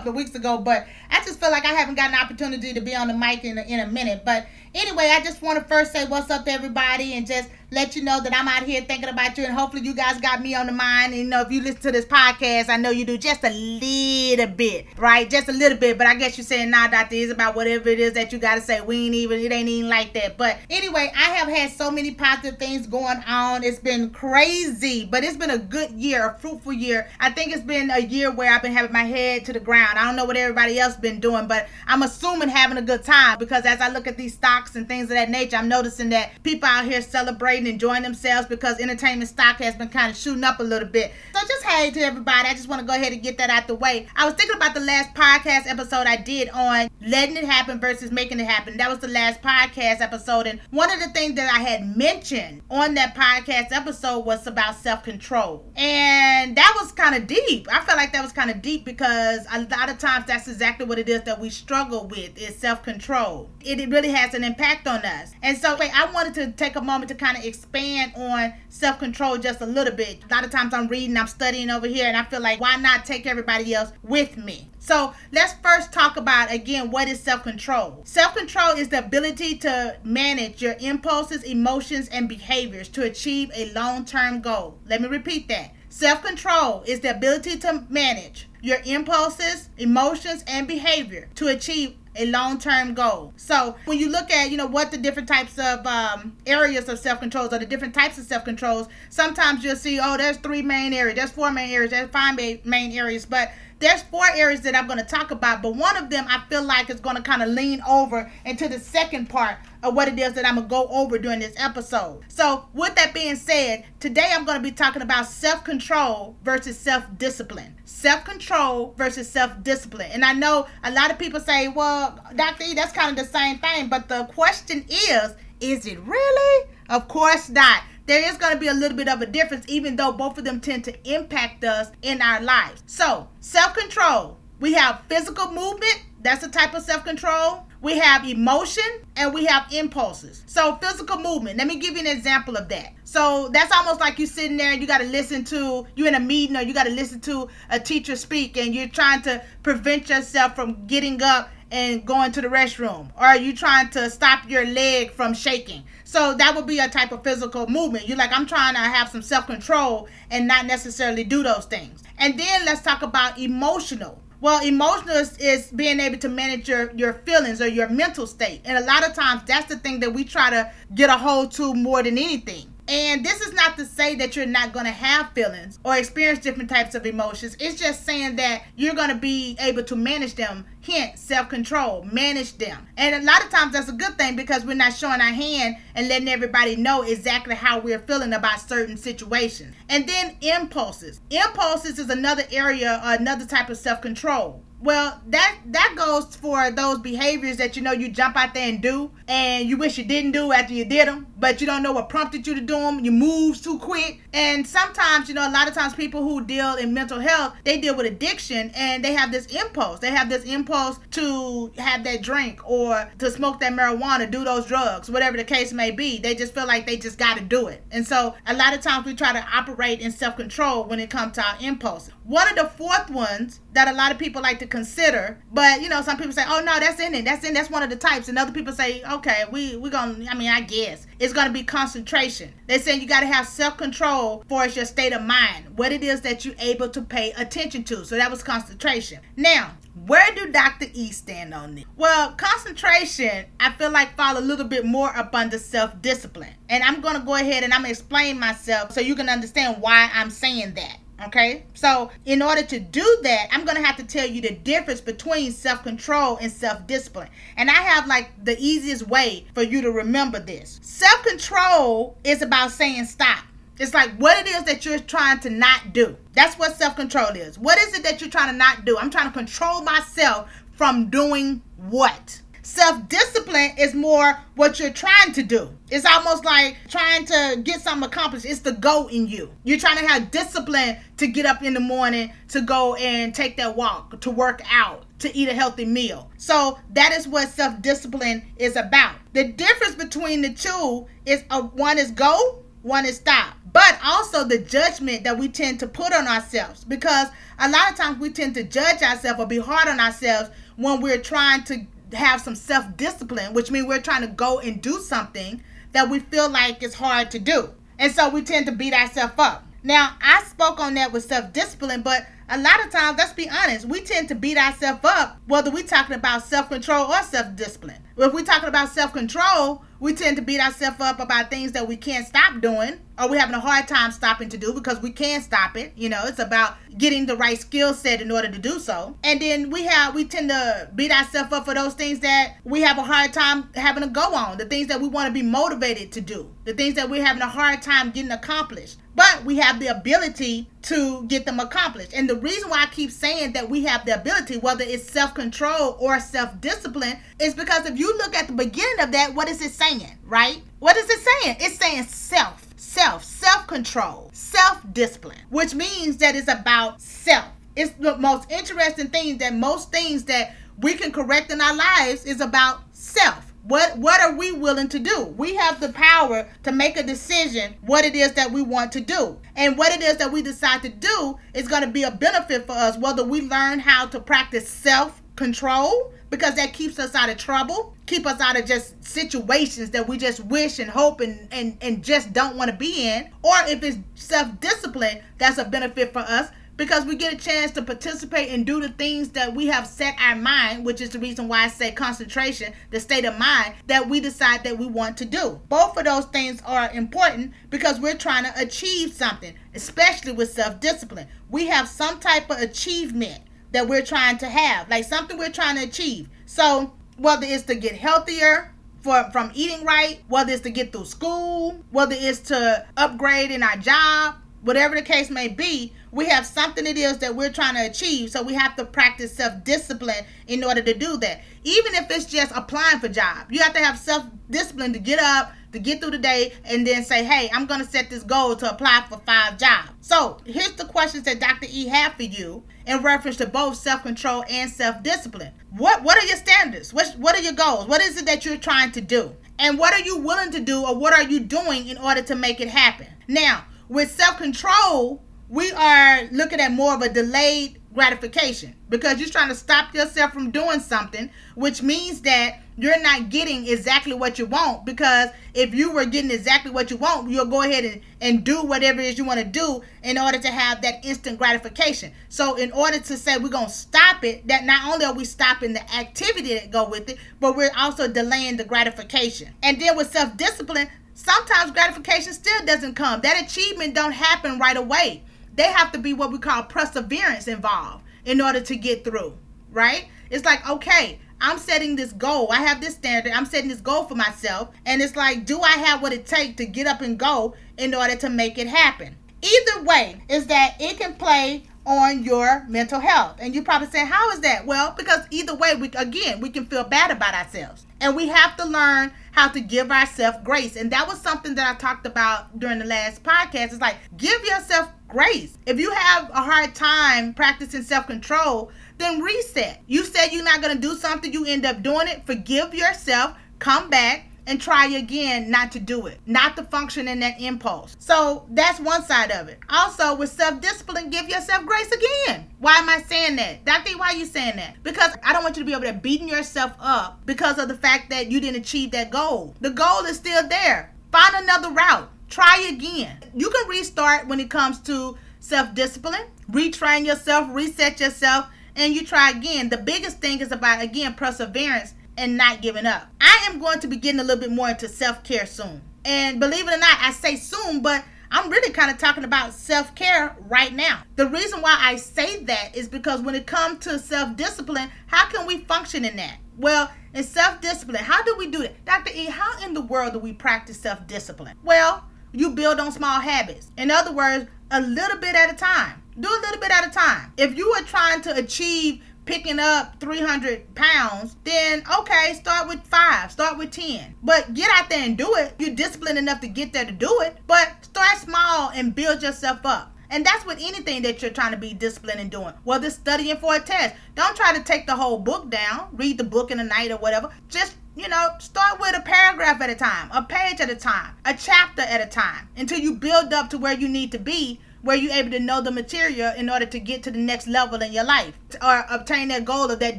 couple of weeks ago, but I just feel like I haven't gotten an opportunity to be on the mic in a, in a minute. But anyway, I just want to first say what's up everybody and just let you know that I'm out here thinking about you, and hopefully you guys got me on the mind. And, you know, if you listen to this podcast, I know you do just a little bit, right? Just a little bit. But I guess you're saying, nah, Doctor, it's about whatever it is that you got to say. We ain't even, it ain't even like that. But anyway, I have had so many positive things going on. It's been crazy, but it's been a good year, a fruitful year. I think it's been a year where I've been having my head to the ground. I don't know what everybody else been doing, but I'm assuming having a good time because as I look at these stocks and things of that nature, I'm noticing that people out here celebrating, enjoying themselves because entertainment stock has been kind of shooting up a little bit. So just hey to everybody. I just want to go ahead and get that out the way. I was thinking about the last podcast episode I did on letting it happen versus making it happen. That was the last podcast episode. And one of the things that I had mentioned on that podcast episode was about self control. And that was kind of deep. I felt like that was kind of deep because a lot of times that's exactly what it is that we struggle with is self control. It, it really has an impact on us. And so wait, I wanted to take a moment to kind of expand on self control just a little bit. A lot of times I'm reading, I'm studying over here, and I feel like why not take everybody else with me? So let's first talk about again what is self control. Self control is the ability to manage your impulses, emotions, and behaviors to achieve a long term goal. Let me repeat that. Self control is the ability to manage your impulses, emotions, and behavior to achieve a long-term goal. So when you look at, you know, what the different types of um, areas of self-controls or the different types of self-controls, sometimes you'll see, oh, there's three main areas, there's four main areas, there's five main areas, but there's four areas that I'm going to talk about, but one of them I feel like is going to kind of lean over into the second part of what it is that I'm going to go over during this episode. So, with that being said, today I'm going to be talking about self control versus self discipline. Self control versus self discipline. And I know a lot of people say, well, Dr. E, that's kind of the same thing, but the question is, is it really? Of course not there is going to be a little bit of a difference, even though both of them tend to impact us in our lives. So, self control. We have physical movement, that's a type of self control. We have emotion and we have impulses. So, physical movement, let me give you an example of that. So, that's almost like you sitting there and you got to listen to, you're in a meeting or you got to listen to a teacher speak and you're trying to prevent yourself from getting up and going to the restroom? Or are you trying to stop your leg from shaking? So that would be a type of physical movement. You're like, I'm trying to have some self control and not necessarily do those things. And then let's talk about emotional. Well, emotional is, is, being able to manage your, your feelings or your mental state. And a lot of times that's the thing that we try to get a hold to more than anything. And this is not to say that you're not going to have feelings or experience different types of emotions. It's just saying that you're going to be able to manage them. Hint, self control, manage them. And a lot of times that's a good thing because we're not showing our hand and letting everybody know exactly how we're feeling about certain situations. And then impulses. Impulses is another area, another type of self control. Well, that that goes for those behaviors that you know you jump out there and do, and you wish you didn't do after you did them, but you don't know what prompted you to do them. You move too quick, and sometimes you know a lot of times people who deal in mental health they deal with addiction, and they have this impulse. They have this impulse to have that drink or to smoke that marijuana, do those drugs, whatever the case may be. They just feel like they just got to do it, and so a lot of times we try to operate in self control when it comes to our impulses. One of the fourth ones that a lot of people like to consider. But you know, some people say, "Oh no, that's in it. That's in. That's one of the types." And other people say, "Okay, we we gonna. I mean, I guess it's gonna be concentration." They say you got to have self control for your state of mind, what it is that you're able to pay attention to. So that was concentration. Now. Where do Dr. E stand on this? Well, concentration, I feel like fall a little bit more up under self-discipline. And I'm going to go ahead and I'm going to explain myself so you can understand why I'm saying that. Okay, so in order to do that, I'm gonna have to tell you the difference between self control and self discipline. And I have like the easiest way for you to remember this. Self control is about saying stop. It's like what it is that you're trying to not do. That's what self control is. What is it that you're trying to not do? I'm trying to control myself from doing what? Self discipline is more what you're trying to do. It's almost like trying to get something accomplished. It's the go in you. You're trying to have discipline to get up in the morning, to go and take that walk, to work out, to eat a healthy meal. So that is what self discipline is about. The difference between the two is uh, one is go one is stop. But also the judgment that we tend to put on ourselves because a lot of times we tend to judge ourselves or be hard on ourselves when we're trying to have some self discipline, which means we're trying to go and do something that we feel like is hard to do. And so we tend to beat ourselves up. Now, I spoke on that with self discipline, but a lot of times, let's be honest, we tend to beat ourselves up, whether we're talking about self control or self discipline. If we're talking about self control, we tend to beat ourselves up about things that we can't stop doing or we're having a hard time stopping to do because we can't stop it. You know, it's about getting the right skill set in order to do so. And then we have we tend to beat ourselves up for those things that we have a hard time having to go on, the things that we want to be motivated to do, the things that we're having a hard time getting accomplished. But we have the ability to get them accomplished. And the reason why I keep saying that we have the ability, whether it's self control or self discipline, is because if you look at the beginning of that, what is it saying, right? What is it saying? It's saying self, self, self control, self discipline, which means that it's about self. It's the most interesting thing that most things that we can correct in our lives is about self. What what are we willing to do? We have the power to make a decision what it is that we want to do. And what it is that we decide to do is going to be a benefit for us whether we learn how to practice self-control because that keeps us out of trouble, keep us out of just situations that we just wish and hope and and, and just don't want to be in, or if it's self-discipline, that's a benefit for us because we get a chance to participate and do the things that we have set our mind, which is the reason why I say concentration, the state of mind that we decide that we want to do. Both of those things are important because we're trying to achieve something, especially with self discipline. We have some type of achievement that we're trying to have, like something we're trying to achieve. So, whether it's to get healthier, for, from eating right, whether it's to get through school, whether it's to upgrade in our job, whatever the case may be, we have something it is that we're trying to achieve. So we have to practice self discipline in order to do that. Even if it's just applying for job, you have to have self discipline to get up, to get through the day, and then say, hey, I'm going to set this goal to apply for five jobs. So here's the questions that Dr. E had for you in reference to both self control and self discipline. What, what are your standards? What, what are your goals? What is it that you're trying to do? And what are you willing to do, or what are you doing in order to make it happen? Now, with self control, we are looking at more of a delayed gratification because you're trying to stop yourself from doing something, which means that you're not getting exactly what you want. Because if you were getting exactly what you want, you'll go ahead and, and do whatever it is you want to do in order to have that instant gratification. So, in order to say we're going to stop it, that not only are we stopping the activity that go with it, but we're also delaying the gratification. And then with self discipline, sometimes gratification still doesn't come. That achievement don't happen right away. They have to be what we call perseverance involved in order to get through, right? It's like, okay, I'm setting this goal. I have this standard. I'm setting this goal for myself. And it's like, do I have what it takes to get up and go in order to make it happen? Either way, is that it can play on your mental health. And you probably say, how is that? Well, because either way, we again, we can feel bad about ourselves. And we have to learn how to give ourselves grace. And that was something that I talked about during the last podcast. It's like, give yourself grace. If you have a hard time practicing self control, then reset. You said you're not going to do something, you end up doing it. Forgive yourself, come back, and try again not to do it, not to function in that impulse. So that's one side of it. Also, with self discipline, give yourself grace again. Why am I saying that? Dr. why are you saying that? Because I don't want you to be able to beating yourself up because of the fact that you didn't achieve that goal. The goal is still there. Find another route. Try again. You can restart when it comes to self discipline, retrain yourself, reset yourself, and you try again. The biggest thing is about, again, perseverance and not giving up. I am going to be getting a little bit more into self care soon. And believe it or not, I say soon, but I'm really kind of talking about self care right now. The reason why I say that is because when it comes to self discipline, how can we function in that? Well, in self discipline, how do we do it? Dr. E, how in the world do we practice self discipline? Well, you build on small habits. In other words, a little bit at a time. Do a little bit at a time. If you are trying to achieve picking up 300 pounds, then okay, start with five, start with 10. But get out there and do it. You're disciplined enough to get there to do it, but start small and build yourself up. And that's with anything that you're trying to be disciplined in doing. Whether it's studying for a test. Don't try to take the whole book down, read the book in a night or whatever. Just You know, start with a paragraph at a time, a page at a time, a chapter at a time until you build up to where you need to be where you're able to know the material in order to get to the next level in your life or obtain that goal of that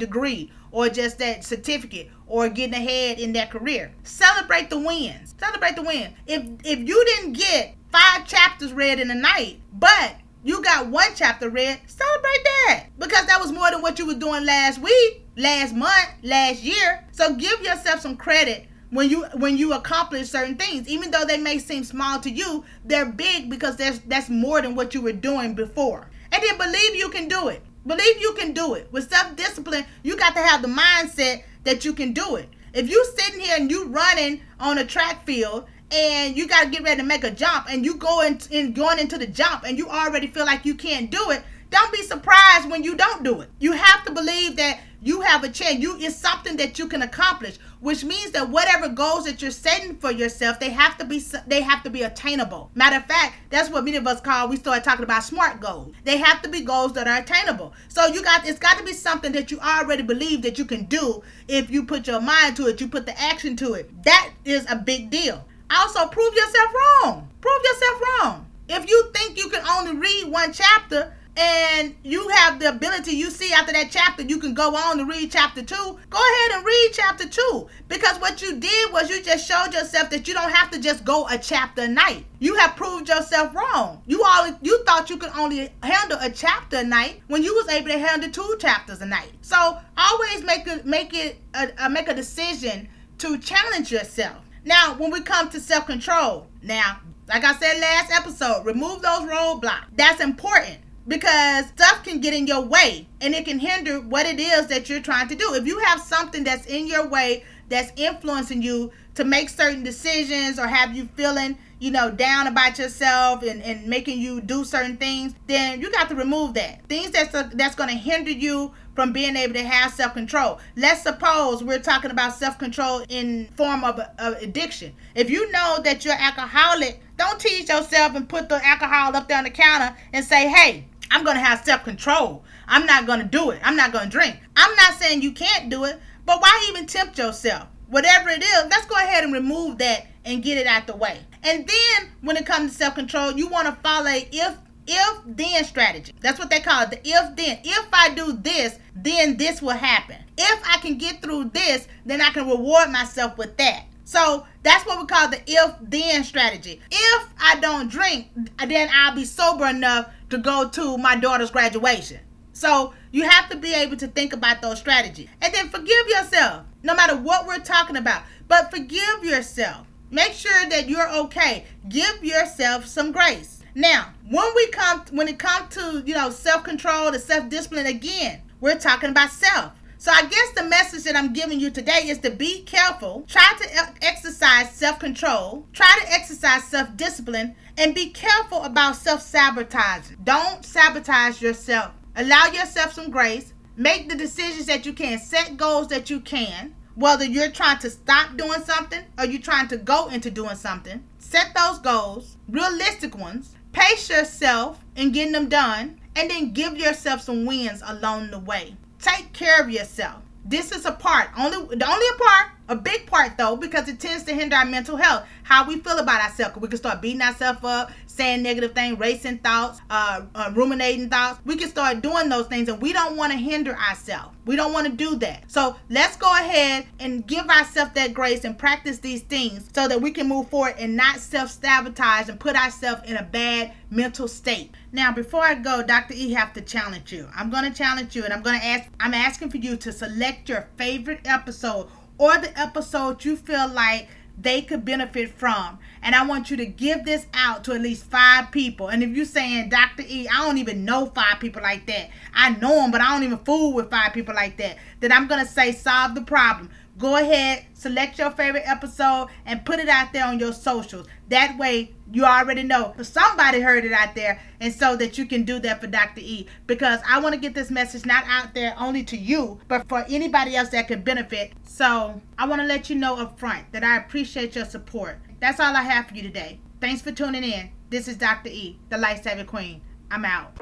degree or just that certificate or getting ahead in that career. Celebrate the wins. Celebrate the win. If if you didn't get five chapters read in a night, but you got one chapter read, celebrate that. Because that was more than what you were doing last week, last month, last year. So give yourself some credit when you when you accomplish certain things. Even though they may seem small to you they're big because there's that's more than what you were doing before. And then believe you can do it. Believe you can do it. With self-discipline you got to have the mindset that you can do it. If you sitting here and you running on a track field and you got to get ready to make a jump and you go in, in going into the jump and you already feel like you can't do it don't be surprised when you don't do it you have to believe that you have a chance. You it's something that you can accomplish, which means that whatever goals that you're setting for yourself, they have to be they have to be attainable. Matter of fact, that's what many of us call. We started talking about smart goals. They have to be goals that are attainable. So you got it's got to be something that you already believe that you can do if you put your mind to it, you put the action to it. That is a big deal. Also, prove yourself wrong. Prove yourself wrong. If you think you can only read one chapter and you have the ability you see after that chapter you can go on to read chapter 2 go ahead and read chapter 2 because what you did was you just showed yourself that you don't have to just go a chapter a night. You have proved yourself wrong. You all you thought you could only handle a chapter a night when you was able to handle two chapters a night. So always make it make it a, a make a decision to challenge yourself now when we come to self-control now like i said last episode remove those roadblocks that's important because stuff can get in your way and it can hinder what it is that you're trying to do. If you have something that's in your way that's influencing you to make certain decisions or have you feeling, you know, down about yourself and, and making you do certain things, then you got to remove that. Things that's that's going to hinder you from being able to have self-control. Let's suppose we're talking about self-control in form of, of addiction. If you know that you're alcoholic, don't tease yourself and put the alcohol up there on the counter and say, "Hey, I'm to have self control. I'm not to do it. I'm not to drink. I'm not saying you can't do it, but why even tempt yourself? Whatever it is, let's go ahead and remove that and get it out the way. And then when it comes to self control, you want to follow if if then strategy. That's what they call it the if then. If I do this, then this will happen. If I can get through this, then I can reward myself with that. So that's what we call the if then strategy. If I don't drink, then I'll be sober enough to go to my daughter's graduation. So you have to be able to think about those strategies. And then forgive yourself, no matter what we're talking about. But forgive yourself. Make sure that you're okay. Give yourself some grace. Now, when we come when it comes to, you know, self-control, the self-discipline again, we're talking about self. So I guess the message that I'm giving you today is to be careful, try to exercise self-control, try to exercise self-discipline, and be careful about self-sabotaging. Don't sabotage yourself. Allow yourself some grace. Make the decisions that you can. Set goals that you can. Whether you're trying to stop doing something or you're trying to go into doing something, set those goals, realistic ones. Pace yourself in getting them done, and then give yourself some wins along the way. Take care of yourself. This is a part, only the only part, a big part though, because it tends to hinder our mental health. How we feel about ourselves. We can start beating ourselves up, saying negative things, racing thoughts, uh, uh, ruminating thoughts. We can start doing those things, and we don't want to hinder ourselves. We don't want to do that. So let's go ahead and give ourselves that grace and practice these things so that we can move forward and not self sabotage and put ourselves in a bad mental state. Now, before I go, Dr. E have to challenge you. I'm going to challenge you, and I'm going to ask. I'm asking for you to select your favorite episode or the episode you feel like they could benefit from. And I want you to give this out to at least five people. And if you're saying, Dr. E, I don't even know five people like that. I know them, but I don't even fool with five people like that. Then I'm going to say, solve the problem. Go ahead, select your favorite episode, and put it out there on your socials. That way, you already know somebody heard it out there, and so that you can do that for Dr. E. Because I want to get this message not out there only to you, but for anybody else that could benefit. So I want to let you know up front that I appreciate your support. That's all I have for you today. Thanks for tuning in. This is Dr. E, the Lifesaving Queen. I'm out.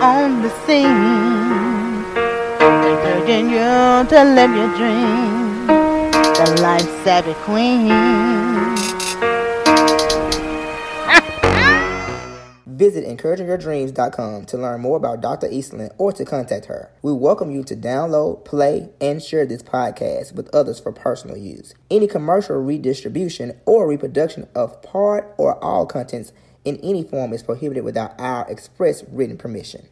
On the scene, you to live your dream. The life savvy queen. Visit encouragingyourdreams.com to learn more about Dr. Eastland or to contact her. We welcome you to download, play, and share this podcast with others for personal use. Any commercial redistribution or reproduction of part or all contents in any form is prohibited without our express written permission.